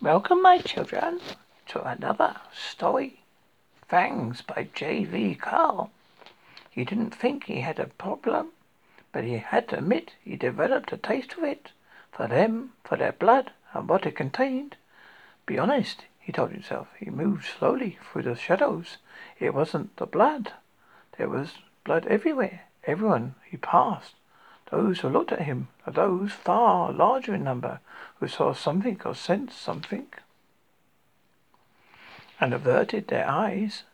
Welcome, my children, to another story. Fangs by J.V. Carl. He didn't think he had a problem, but he had to admit he developed a taste for it, for them, for their blood, and what it contained. Be honest, he told himself. He moved slowly through the shadows. It wasn't the blood. There was blood everywhere. Everyone he passed. Those who looked at him are those far larger in number who saw something or sensed something and averted their eyes.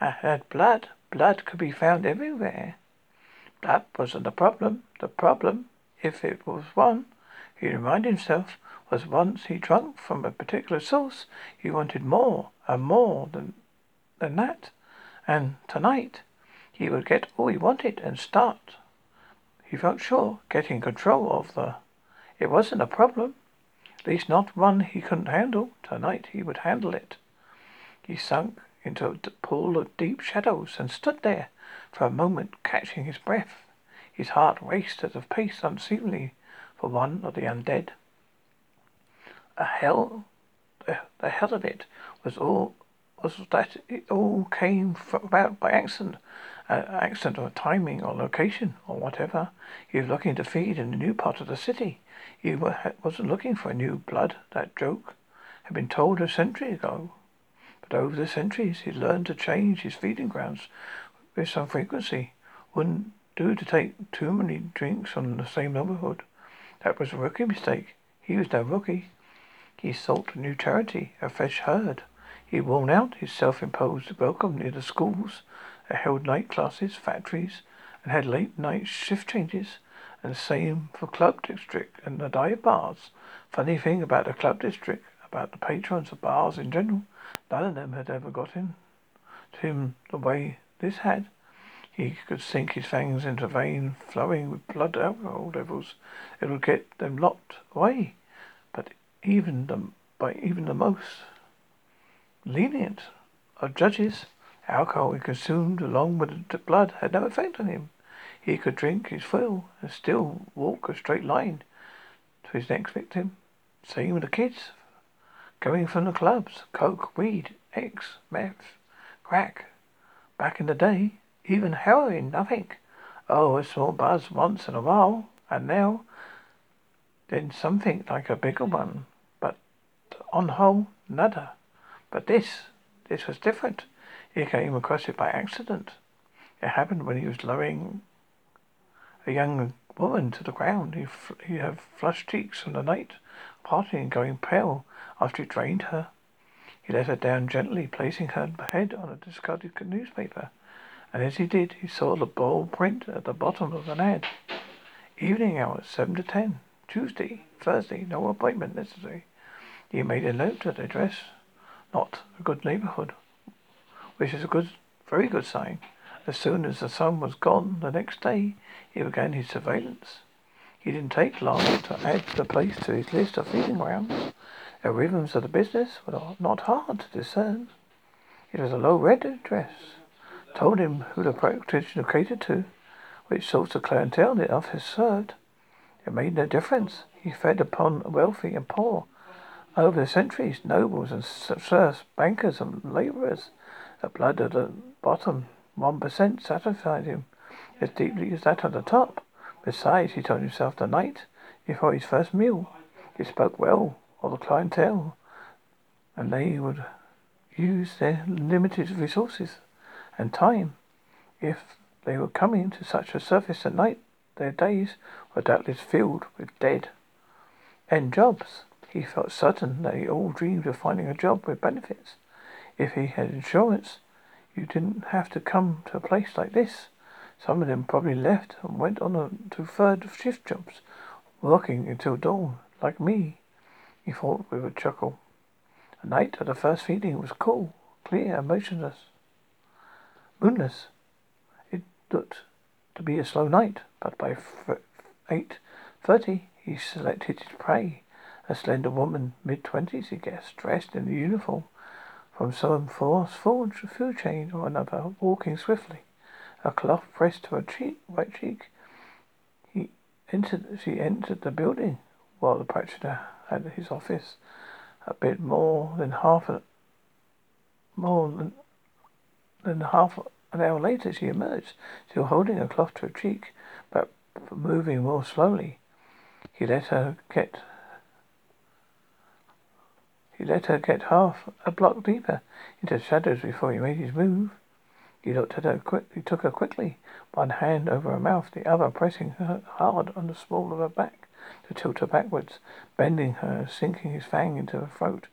I had blood. Blood could be found everywhere. That wasn't the problem. The problem, if it was one, he reminded himself, was once he drank from a particular source, he wanted more and more than, than that. And tonight, he would get all he wanted and start he felt sure, getting control of the... It wasn't a problem. At least not one he couldn't handle. Tonight he would handle it. He sunk into a pool of deep shadows and stood there for a moment, catching his breath. His heart raced at a pace unseemly for one of the undead. A hell, the, hell of it was all was that it all came about by accident accident or timing or location or whatever. He was looking to feed in a new part of the city. He wasn't looking for new blood. That joke had been told a century ago. But over the centuries, he'd learned to change his feeding grounds with some frequency. Wouldn't do to take too many drinks from the same neighborhood. That was a rookie mistake. He was no rookie. He sought a new charity, a fresh herd. He worn out his self-imposed welcome near the schools held night classes, factories, and had late night shift changes, and same for club district and the dive bars. Funny thing about the club district, about the patrons of bars in general, none of them had ever got gotten to him the way this had. He could sink his fangs into a vein flowing with blood alcohol levels. It would get them locked away. But even the, by even the most lenient of judges, Alcohol he consumed along with the blood had no effect on him. He could drink his fill and still walk a straight line to his next victim. Same with the kids. Going from the clubs. Coke, weed, X, meth, crack. Back in the day, even heroin, nothing. Oh, a small buzz once in a while. And now, then something like a bigger one. But on whole, nada. But this, this was different. He came across it by accident. It happened when he was lowering a young woman to the ground. He, fl- he had flushed cheeks from the night partying and going pale after he drained her. He let her down gently, placing her head on a discarded newspaper. And as he did, he saw the bold print at the bottom of an ad. Evening hours, 7 to 10. Tuesday, Thursday, no appointment necessary. He made a note of the address. Not a good neighborhood which is a good, very good sign. As soon as the sun was gone the next day, he began his surveillance. He didn't take long to add the place to his list of feeding grounds. The rhythms of the business were not hard to discern. It was a low red address. Told him who the practitioner catered to, which sorts of clientele the office served. It made no difference. He fed upon wealthy and poor. Over the centuries, nobles and serfs, bankers and laborers the blood at the bottom, one percent, satisfied him as deeply as that at the top. Besides, he told himself the night before his first meal, he spoke well of the clientele, and they would use their limited resources and time. If they were coming to such a surface at night, their days were doubtless filled with dead end jobs. He felt certain that they all dreamed of finding a job with benefits. If he had insurance, you didn't have to come to a place like this. Some of them probably left and went on to third shift jobs, working until dawn, like me, he thought with a chuckle. The night of the first feeding was cool, clear, and motionless. Moonless. It looked to be a slow night, but by eight thirty he selected his prey. A slender woman, mid twenties, he guessed, dressed in a uniform from some force forged a food chain or another, walking swiftly, a cloth pressed to her cheek, right cheek. He entered. She entered the building while the practitioner had his office. A bit more than half a, more than, than half an hour later she emerged, still holding a cloth to her cheek, but moving more slowly. He let her get he let her get half a block deeper into the shadows before he made his move. He looked at her quick. He took her quickly, one hand over her mouth, the other pressing her hard on the small of her back to tilt her backwards, bending her, sinking his fang into her throat.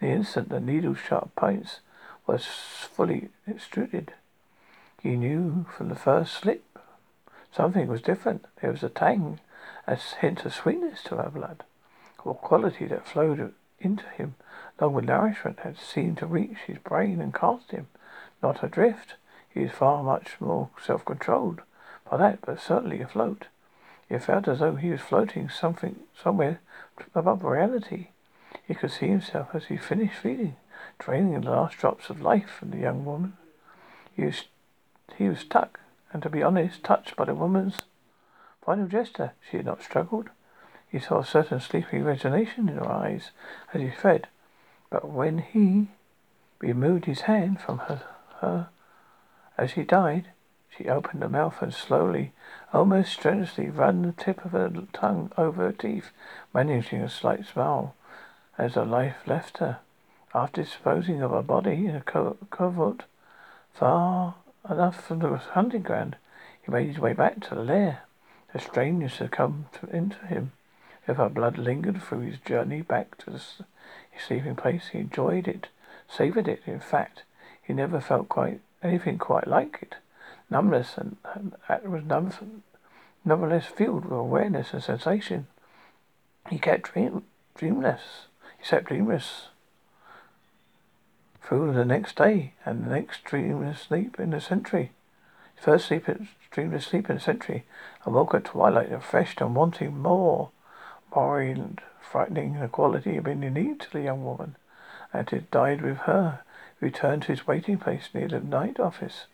In the instant, the needle-sharp points was fully extruded. He knew from the first slip something was different. There was a tang, a hint of sweetness to her blood, a quality that flowed into him, along with nourishment, had seemed to reach his brain and cast him, not adrift, he is far much more self-controlled by that, but certainly afloat. It felt as though he was floating something somewhere above reality. He could see himself as he finished feeding, draining the last drops of life from the young woman. He was, he was stuck, and to be honest, touched by the woman's final gesture. She had not struggled. He saw a certain sleepy resignation in her eyes as he fed, but when he removed his hand from her, her as she died, she opened her mouth and slowly, almost strenuously, ran the tip of her tongue over her teeth, managing a slight smile as her life left her. After disposing of her body in a co- covert far enough from the hunting ground, he made his way back to the lair. The strangeness had come to, into him. If her blood lingered through his journey back to his sleeping place, he enjoyed it, savoured it. In fact, he never felt quite anything quite like it. Numbness and, and was none, nevertheless filled with awareness and sensation. He kept dream, dreamless. He slept dreamless through the next day and the next dreamless sleep in the century. First sleep, dreamless sleep in the century, and woke at twilight, refreshed and wanting more, worried, frightening the quality of being unique to the young woman, and it died with her He returned to his waiting place near the night office.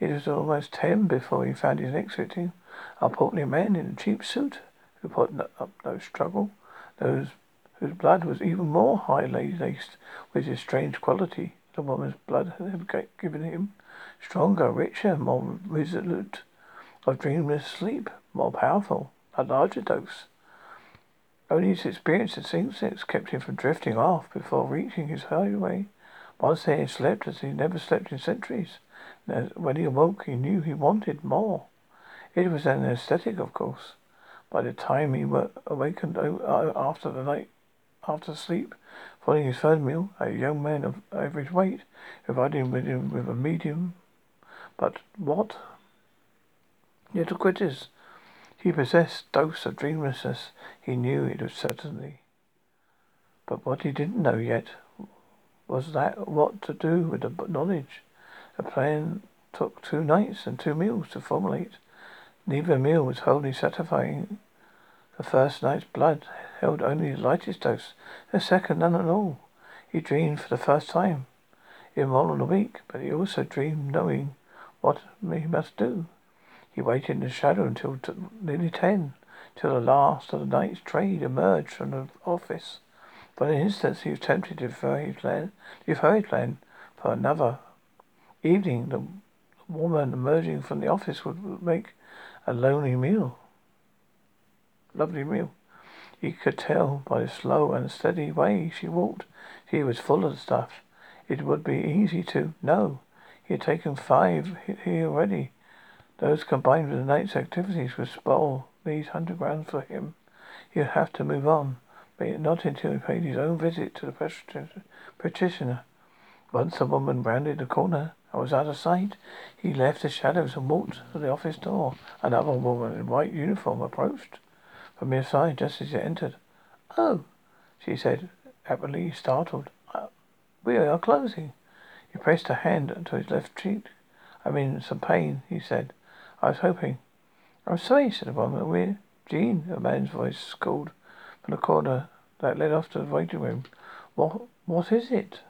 It was almost ten before he found his next victim, a portly man in a cheap suit, who put up no struggle, those whose blood was even more highly laced with this strange quality the woman's blood had given him, stronger, richer, more resolute, of dreamless sleep, more powerful, a larger dose. Only his experience and instincts kept him from drifting off before reaching his highway. Once there he slept as he never slept in centuries. When he awoke, he knew he wanted more. It was an anesthetic, of course. By the time he awakened uh, after the night, after sleep, following his third meal, a young man of average weight, provided him with a medium. But what? Little quitters. He possessed dose of dreamlessness. He knew it was certainly. But what he didn't know yet was that what to do with the knowledge? The plan took two nights and two meals to formulate. Neither meal was wholly satisfying. The first night's blood held only the lightest dose, the second none at all. He dreamed for the first time in more than a week, but he also dreamed knowing what he must do. He waited in the shadow until t- nearly ten, till the last of the night's trade emerged from the office. For an instant he was tempted to defer his plan, defer his plan for another evening. The woman emerging from the office would make a lonely meal. Lovely meal. He could tell by the slow and steady way she walked. She was full of stuff. It would be easy to know. He had taken five here already. Those combined with the night's activities would spoil these hundred grams for him. He would have to move on but not until he paid his own visit to the practitioner. Once the woman rounded the corner and was out of sight, he left the shadows and walked to the office door. Another woman in white uniform approached from the side just as he entered. Oh, she said, apparently startled. Uh, we are closing. He pressed a hand to his left cheek. I'm in some pain, he said. I was hoping. I'm sorry, said the woman. We're Jean, a man's voice called from the corner that led off to the waiting room. What, what is it?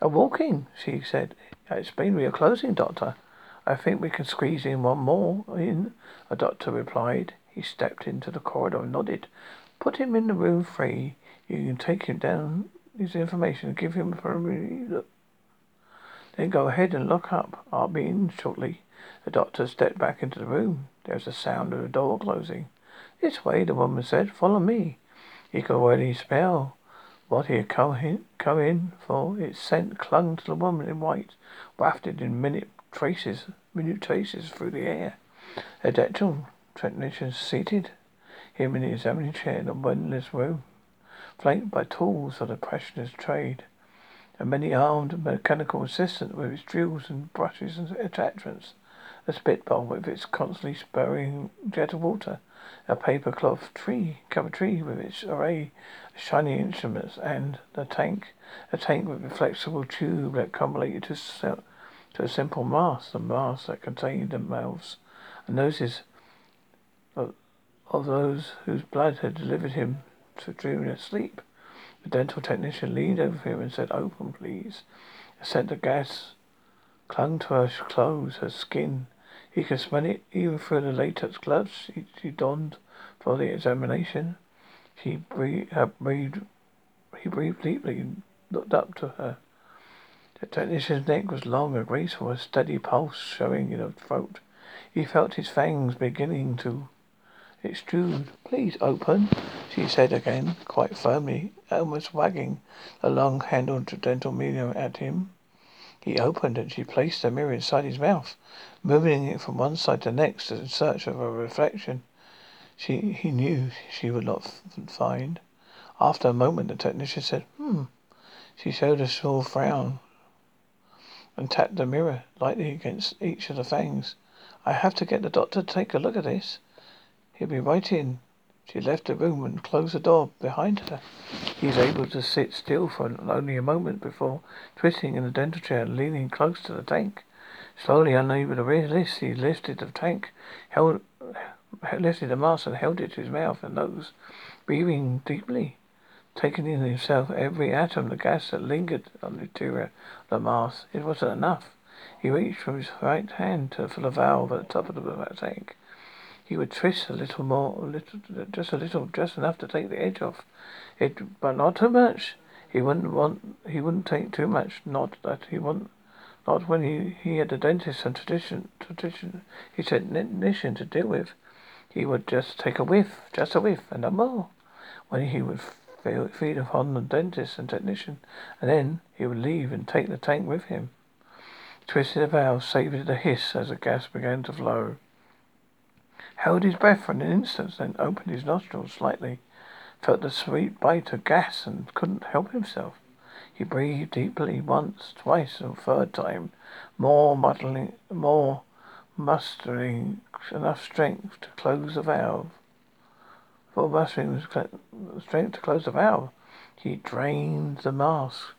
A walking, she said. It's been we are closing, Doctor. I think we can squeeze in one more in, a doctor replied. He stepped into the corridor and nodded. Put him in the room free. You can take him down his information and give him a preliminary look. Then go ahead and lock up. I'll be in shortly. The doctor stepped back into the room. There was a sound of the door closing. This way, the woman said. Follow me. He could already smell what he had come in, come in for. Its scent clung to the woman in white, wafted in minute traces, minute traces through the air. A dental technician seated him in the examining chair in the windowless room, flanked by tools of the practitioner's trade. A many armed mechanical assistant with its drills and brushes and attachments. A spitball with its constantly spurring jet of water a paper cloth tree, covered tree with its array of shiny instruments, and a tank, a tank with a flexible tube that convoluted to, to a simple mask, the mask that contained the mouths and noses of, of those whose blood had delivered him to dreamless sleep. The dental technician leaned over him and said, Open, please. A scent of gas clung to her clothes, her skin, he could smell it even through the latex gloves she, donned for the examination. She breathed, uh, breathed, he breathed deeply and looked up to her. The technician's neck was long and graceful, a steady pulse showing in her throat. He felt his fangs beginning to extrude. Please open, she said again, quite firmly, almost wagging the long-handled dental medium at him. He opened and she placed the mirror inside his mouth, moving it from one side to the next in search of a reflection she he knew she would not find. After a moment the technician said, Hmm. She showed a small frown and tapped the mirror lightly against each of the fangs. I have to get the doctor to take a look at this. He'll be right in. She left the room and closed the door behind her. He was able to sit still for only a moment before twisting in the dental chair and leaning close to the tank. Slowly, unable to resist, he lifted the tank, held, lifted the mask and held it to his mouth and nose, breathing deeply, taking in himself every atom of the gas that lingered on the interior of the mask. It wasn't enough. He reached from his right hand to, the valve at the top of the tank. He would twist a little more, a little, just a little, just enough to take the edge off it, but not too much. He wouldn't want, he wouldn't take too much. Not that he wouldn't, not when he, he had a dentist and tradition, tradition, he said technician to deal with. He would just take a whiff, just a whiff, and no more. When he would feed upon the dentist and technician, and then he would leave and take the tank with him. Twisted the valve, savoured the hiss as the gas began to flow held his breath for an instant, then opened his nostrils slightly, felt the sweet bite of gas and couldn't help himself. He breathed deeply once, twice, and third time, more muddling, more mustering enough strength to close the valve. For mustering strength to close the valve, he drained the mask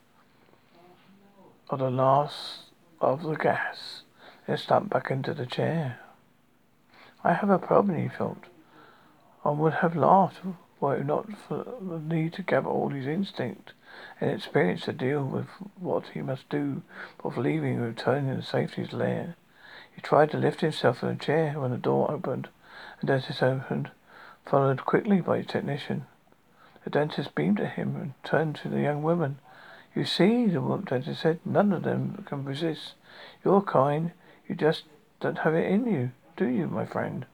of the last of the gas, and slumped back into the chair. I have a problem, he felt. I would have laughed were it not for the need to gather all his instinct and experience to deal with what he must do before leaving and returning to safety's lair. He tried to lift himself from the chair when the door opened, and as it opened, followed quickly by his technician. The dentist beamed at him and turned to the young woman. You see, the dentist said, none of them can resist. Your kind, you just don't have it in you do you, my friend?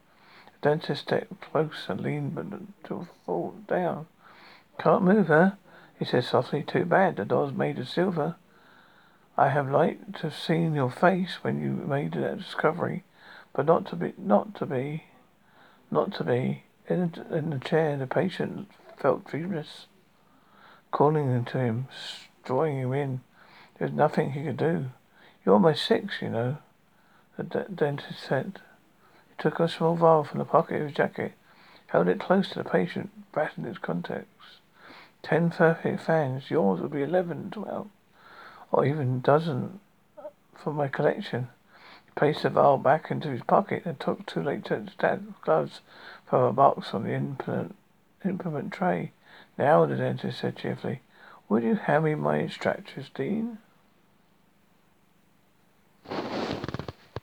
The dentist stepped close and leaned but to fall down. Can't move, huh? He said softly. Too bad. The door's made of silver. I have liked to have seen your face when you made that discovery, but not to be, not to be, not to be. In in the chair, the patient felt dreamless, calling to him, drawing him in. There was nothing he could do. You're my six, you know, the de- dentist said. Took a small vial from the pocket of his jacket, held it close to the patient, rattled its contents. Ten perfect fans. Yours would be eleven, twelve, or even a dozen for my collection. He placed the vial back into his pocket and took two latex gloves from a box on the implement, implement tray. Now, the dentist said cheerfully, would you hand me my extractors, Dean?